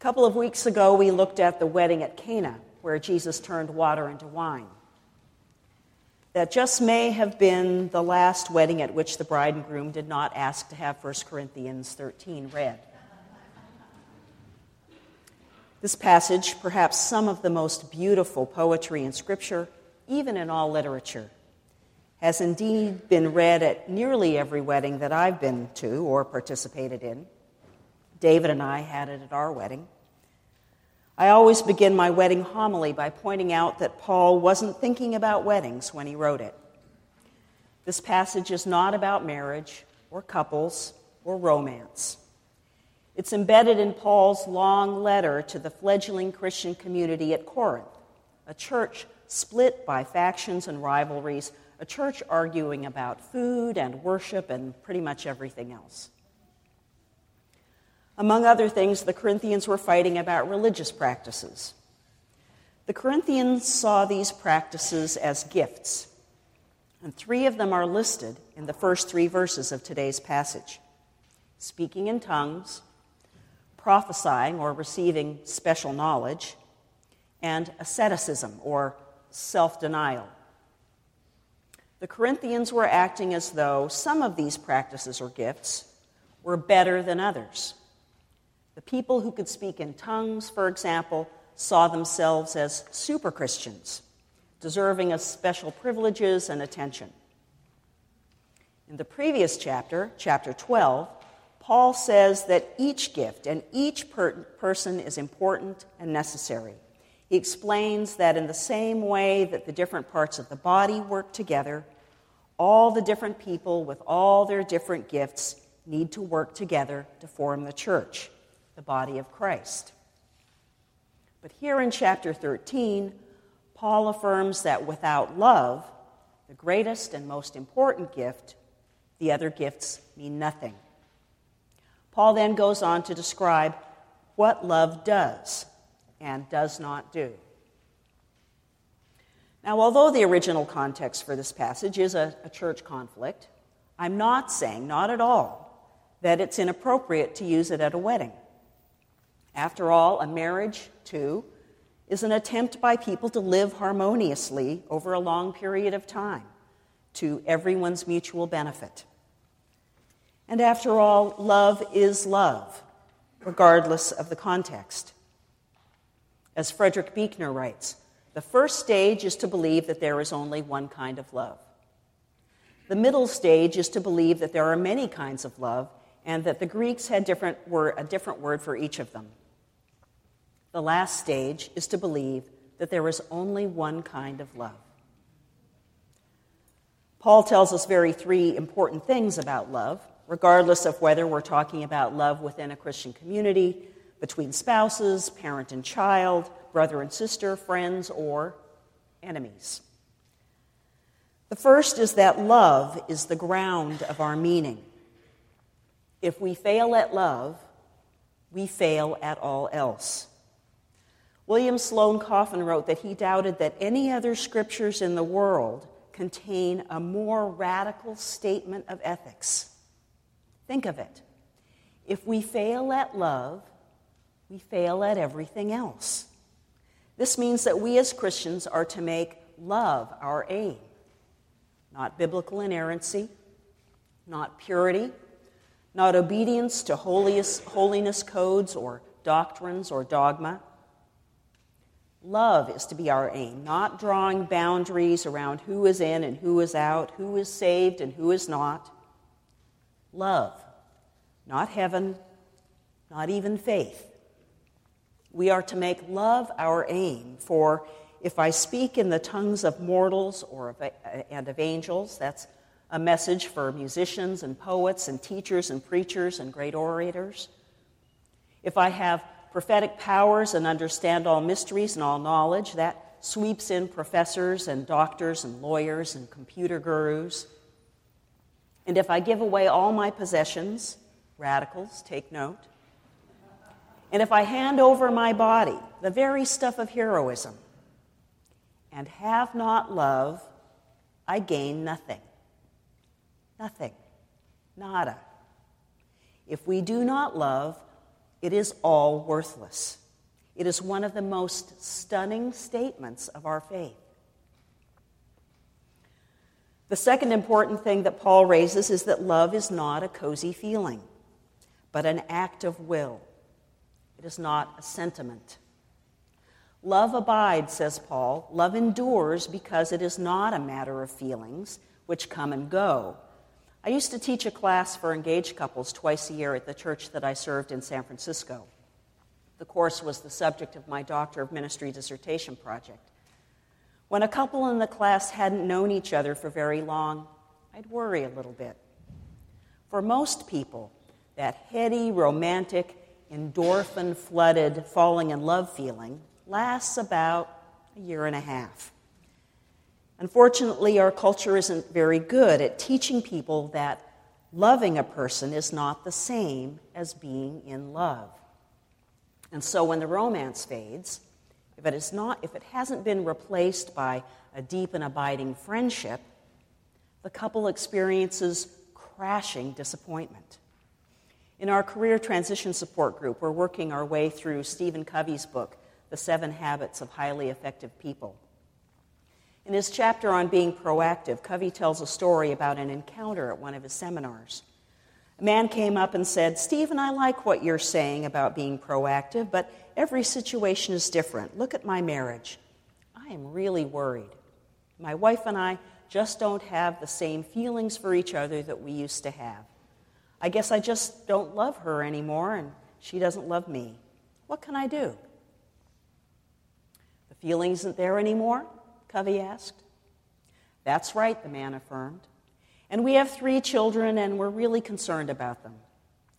A couple of weeks ago, we looked at the wedding at Cana, where Jesus turned water into wine. That just may have been the last wedding at which the bride and groom did not ask to have 1 Corinthians 13 read. This passage, perhaps some of the most beautiful poetry in Scripture, even in all literature, has indeed been read at nearly every wedding that I've been to or participated in. David and I had it at our wedding. I always begin my wedding homily by pointing out that Paul wasn't thinking about weddings when he wrote it. This passage is not about marriage or couples or romance. It's embedded in Paul's long letter to the fledgling Christian community at Corinth, a church split by factions and rivalries, a church arguing about food and worship and pretty much everything else. Among other things, the Corinthians were fighting about religious practices. The Corinthians saw these practices as gifts, and three of them are listed in the first three verses of today's passage speaking in tongues, prophesying or receiving special knowledge, and asceticism or self denial. The Corinthians were acting as though some of these practices or gifts were better than others. The people who could speak in tongues, for example, saw themselves as super Christians, deserving of special privileges and attention. In the previous chapter, chapter 12, Paul says that each gift and each per- person is important and necessary. He explains that in the same way that the different parts of the body work together, all the different people with all their different gifts need to work together to form the church the body of Christ. But here in chapter 13, Paul affirms that without love, the greatest and most important gift, the other gifts mean nothing. Paul then goes on to describe what love does and does not do. Now, although the original context for this passage is a, a, church conflict, I'm not saying, not at all, that it's inappropriate to use it at a wedding. After all, a marriage, too, is an attempt by people to live harmoniously over a long period of time to everyone's mutual benefit. And after all, love is love, regardless of the context. As Frederick Buechner writes, the first stage is to believe that there is only one kind of love. The middle stage is to believe that there are many kinds of love and that the Greeks had different word, a different word for each of them. The last stage is to believe that there is only one kind of love. Paul tells us very three important things about love, regardless of whether we're talking about love within a Christian community, between spouses, parent and child, brother and sister, friends, or enemies. The first is that love is the ground of our meaning. If we fail at love, we fail at all else. William Sloane Coffin wrote that he doubted that any other scriptures in the world contain a more radical statement of ethics. Think of it. If we fail at love, we fail at everything else. This means that we as Christians are to make love our aim, not biblical inerrancy, not purity, not obedience to holiness codes or doctrines or dogma. Love is to be our aim, not drawing boundaries around who is in and who is out, who is saved and who is not. Love, not heaven, not even faith. We are to make love our aim, for if I speak in the tongues of mortals or of, and of angels, that's a message for musicians and poets and teachers and preachers and great orators. If I have prophetic powers and understand all mysteries and all knowledge. That sweeps in professors and doctors and lawyers and computer gurus. And if I give away all my possessions, radicals, take note. And if I hand over my body, the very stuff of heroism, and have not love, I gain nothing. Nothing. Nada. If we do not love, it is all worthless. It is one of the most stunning statements of our faith. The second important thing that Paul raises is that love is not a cozy feeling, but an act of will. It is not a sentiment. Love abides, says Paul. Love endures because it is not a matter of feelings which come and go. I used to teach a class for engaged couples twice a year at the church that I served in San Francisco. The course was the subject of my Doctor of Ministry dissertation project. When a couple in the class hadn't known each other for very long, I'd worry a little bit. For most people, that heady, romantic, endorphin flooded falling in love feeling lasts about a year and a half. Unfortunately, our culture isn't very good at teaching people that loving a person is not the same as being in love. And so when the romance fades, if it, is not, if it hasn't been replaced by a deep and abiding friendship, the couple experiences crashing disappointment. In our career transition support group, we're working our way through Stephen Covey's book, the Seven Habits of Highly Effective People. In his chapter on being proactive, Covey tells a story about an encounter at one of his seminars. A man came up and said, Stephen, I like what you're saying about being proactive, but every situation is different. Look at my marriage. I am really worried. My wife and I just don't have the same feelings for each other that we used to have. I guess I just don't love her anymore, and she doesn't love me. What can I do? The feeling isn't there anymore? Covey asked. That's right, the man affirmed. And we have three children, and we're really concerned about them.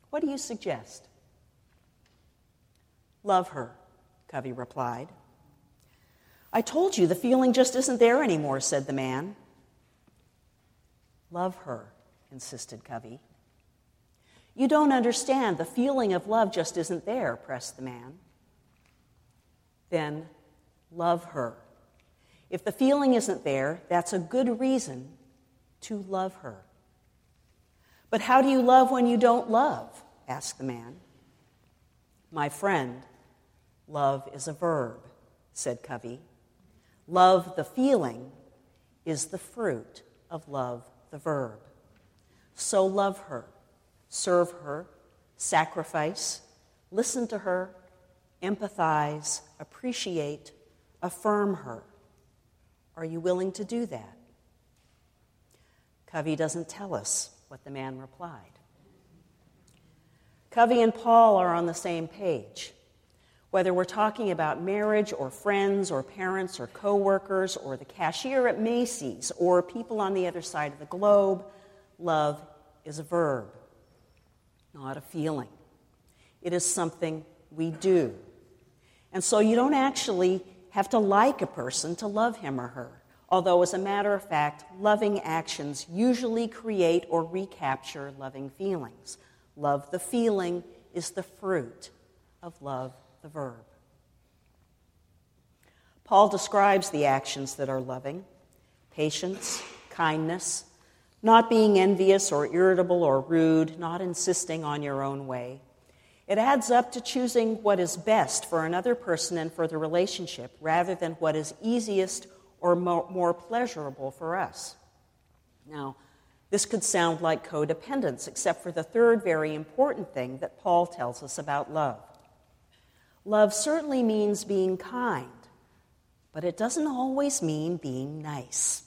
What do you suggest? Love her, Covey replied. I told you the feeling just isn't there anymore, said the man. Love her, insisted Covey. You don't understand. The feeling of love just isn't there, pressed the man. Then love her. If the feeling isn't there, that's a good reason to love her. But how do you love when you don't love? asked the man. My friend, love is a verb, said Covey. Love the feeling is the fruit of love the verb. So love her, serve her, sacrifice, listen to her, empathize, appreciate, affirm her. Are you willing to do that? Covey doesn't tell us what the man replied. Covey and Paul are on the same page. Whether we're talking about marriage or friends or parents or coworkers or the cashier at Macy's or people on the other side of the globe, love is a verb, not a feeling. It is something we do. And so you don't actually have to like a person to love him or her. Although, as a matter of fact, loving actions usually create or recapture loving feelings. Love the feeling is the fruit of love the verb. Paul describes the actions that are loving patience, kindness, not being envious or irritable or rude, not insisting on your own way, it adds up to choosing what is best for another person and for the relationship rather than what is easiest or more, more pleasurable for us. Now, this could sound like codependence, except for the third very important thing that Paul tells us about love. Love certainly means being kind, but it doesn't always mean being nice.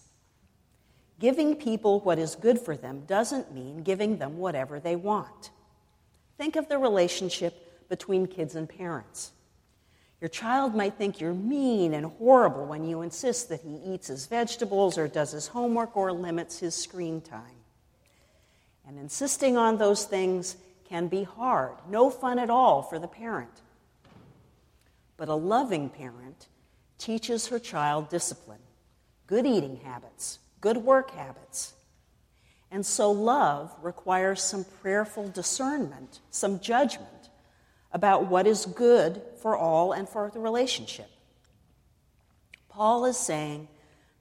Giving people what is good for them doesn't mean giving them whatever they want. Think of the relationship between kids and parents. Your child might think you're mean and horrible when you insist that he eats his vegetables or does his homework or limits his screen time. And insisting on those things can be hard, no fun at all for the parent. But a loving parent teaches her child discipline, good eating habits, good work habits, and so love requires some prayerful discernment, some judgment about what is good for all and for the relationship. Paul is saying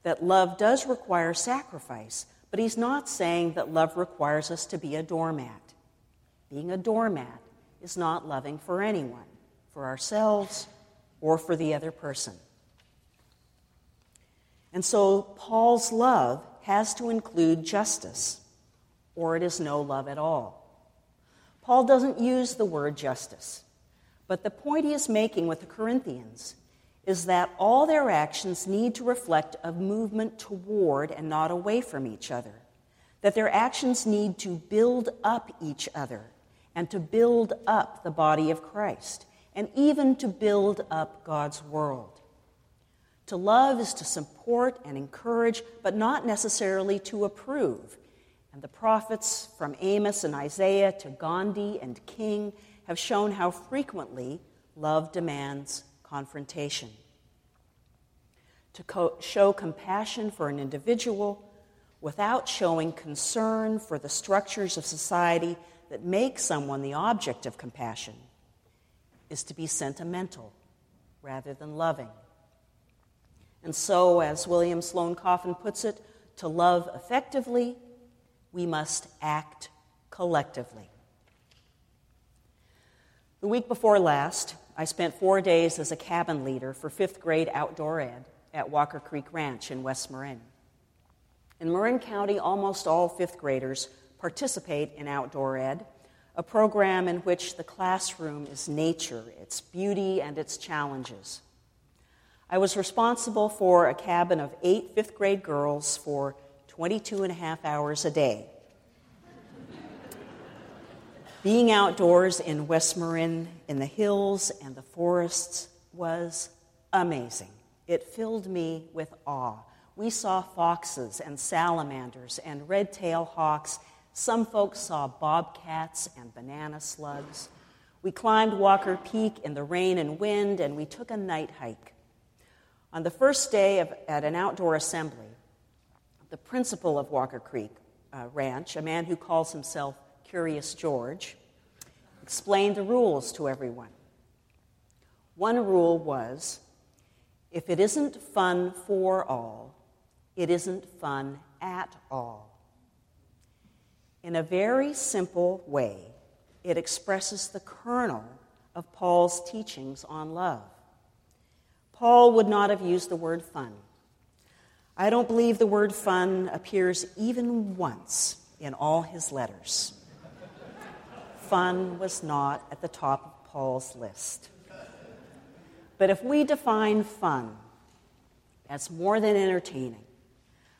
that love does require sacrifice, but he's not saying that love requires us to be a doormat. Being a doormat is not loving for anyone, for ourselves, or for the other person. And so Paul's love has to include justice, or it is no love at all. Paul doesn't use the word justice, but the point he is making with the Corinthians is that all their actions need to reflect a movement toward and not away from each other, that their actions need to build up each other and to build up the body of Christ, and even to build up God's world. To love is to support and encourage, but not necessarily to approve. And the prophets, from Amos and Isaiah to Gandhi and King, have shown how frequently love demands confrontation. To co- show compassion for an individual without showing concern for the structures of society that make someone the object of compassion is to be sentimental rather than loving. And so, as William Sloane Coffin puts it, to love effectively, we must act collectively. The week before last, I spent four days as a cabin leader for fifth grade outdoor ed at Walker Creek Ranch in West Marin. In Marin County, almost all fifth graders participate in outdoor ed, a program in which the classroom is nature, its beauty, and its challenges. I was responsible for a cabin of eight fifth grade girls for 22 and a half hours a day. Being outdoors in West Marin, in the hills and the forests, was amazing. It filled me with awe. We saw foxes and salamanders and red tail hawks. Some folks saw bobcats and banana slugs. We climbed Walker Peak in the rain and wind, and we took a night hike. On the first day of, at an outdoor assembly, the principal of Walker Creek uh, Ranch, a man who calls himself Curious George, explained the rules to everyone. One rule was if it isn't fun for all, it isn't fun at all. In a very simple way, it expresses the kernel of Paul's teachings on love. Paul would not have used the word fun. I don't believe the word fun appears even once in all his letters. fun was not at the top of Paul's list. But if we define fun as more than entertaining,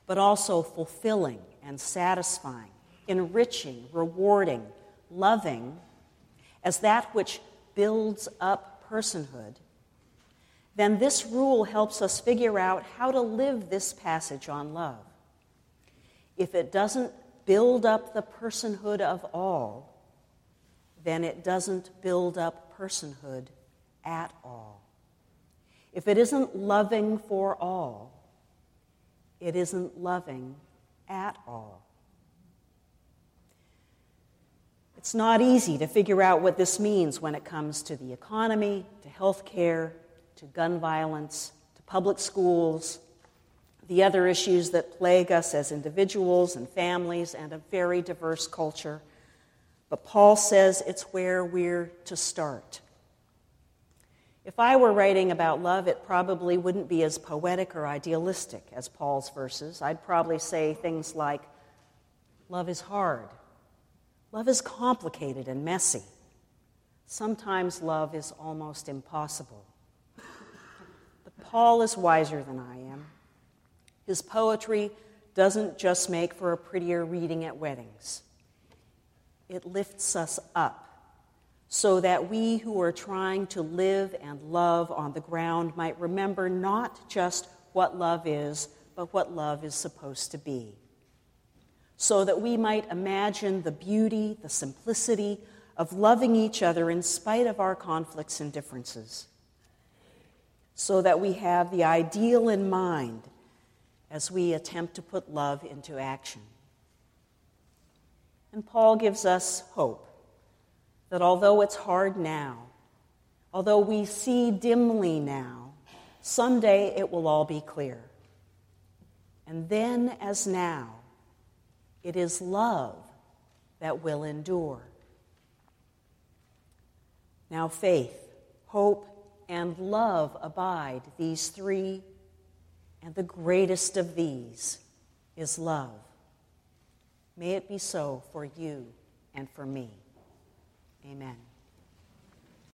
but also fulfilling and satisfying, enriching, rewarding, loving, as that which builds up personhood, then this rule helps us figure out how to live this passage on love. If it doesn't build up the personhood of all, then it doesn't build up personhood at all. If it isn't loving for all, it isn't loving at all. It's not easy to figure out what this means when it comes to the economy, to health care, to gun violence, to public schools, the other issues that plague us as individuals and families and a very diverse culture. But Paul says it's where we're to start. If I were writing about love, it probably wouldn't be as poetic or idealistic as Paul's verses. I'd probably say things like, Love is hard. Love is complicated and messy. Sometimes love is almost impossible. Paul is wiser than I am. His poetry doesn't just make for a prettier reading at weddings, it lifts us up so that we who are trying to live and love on the ground might remember not just what love is, but what love is supposed to be. So that we might imagine the beauty, the simplicity of loving each other in spite of our conflicts and differences so that we have the ideal in mind as we attempt to put love into action. And Paul gives us hope that although it's hard now, although we see dimly now, someday it will all be clear. And then, as now, it is love that will endure. Now faith, hope, and love abide, these three, and the greatest of these is love. May it be so for you and for me. Amen.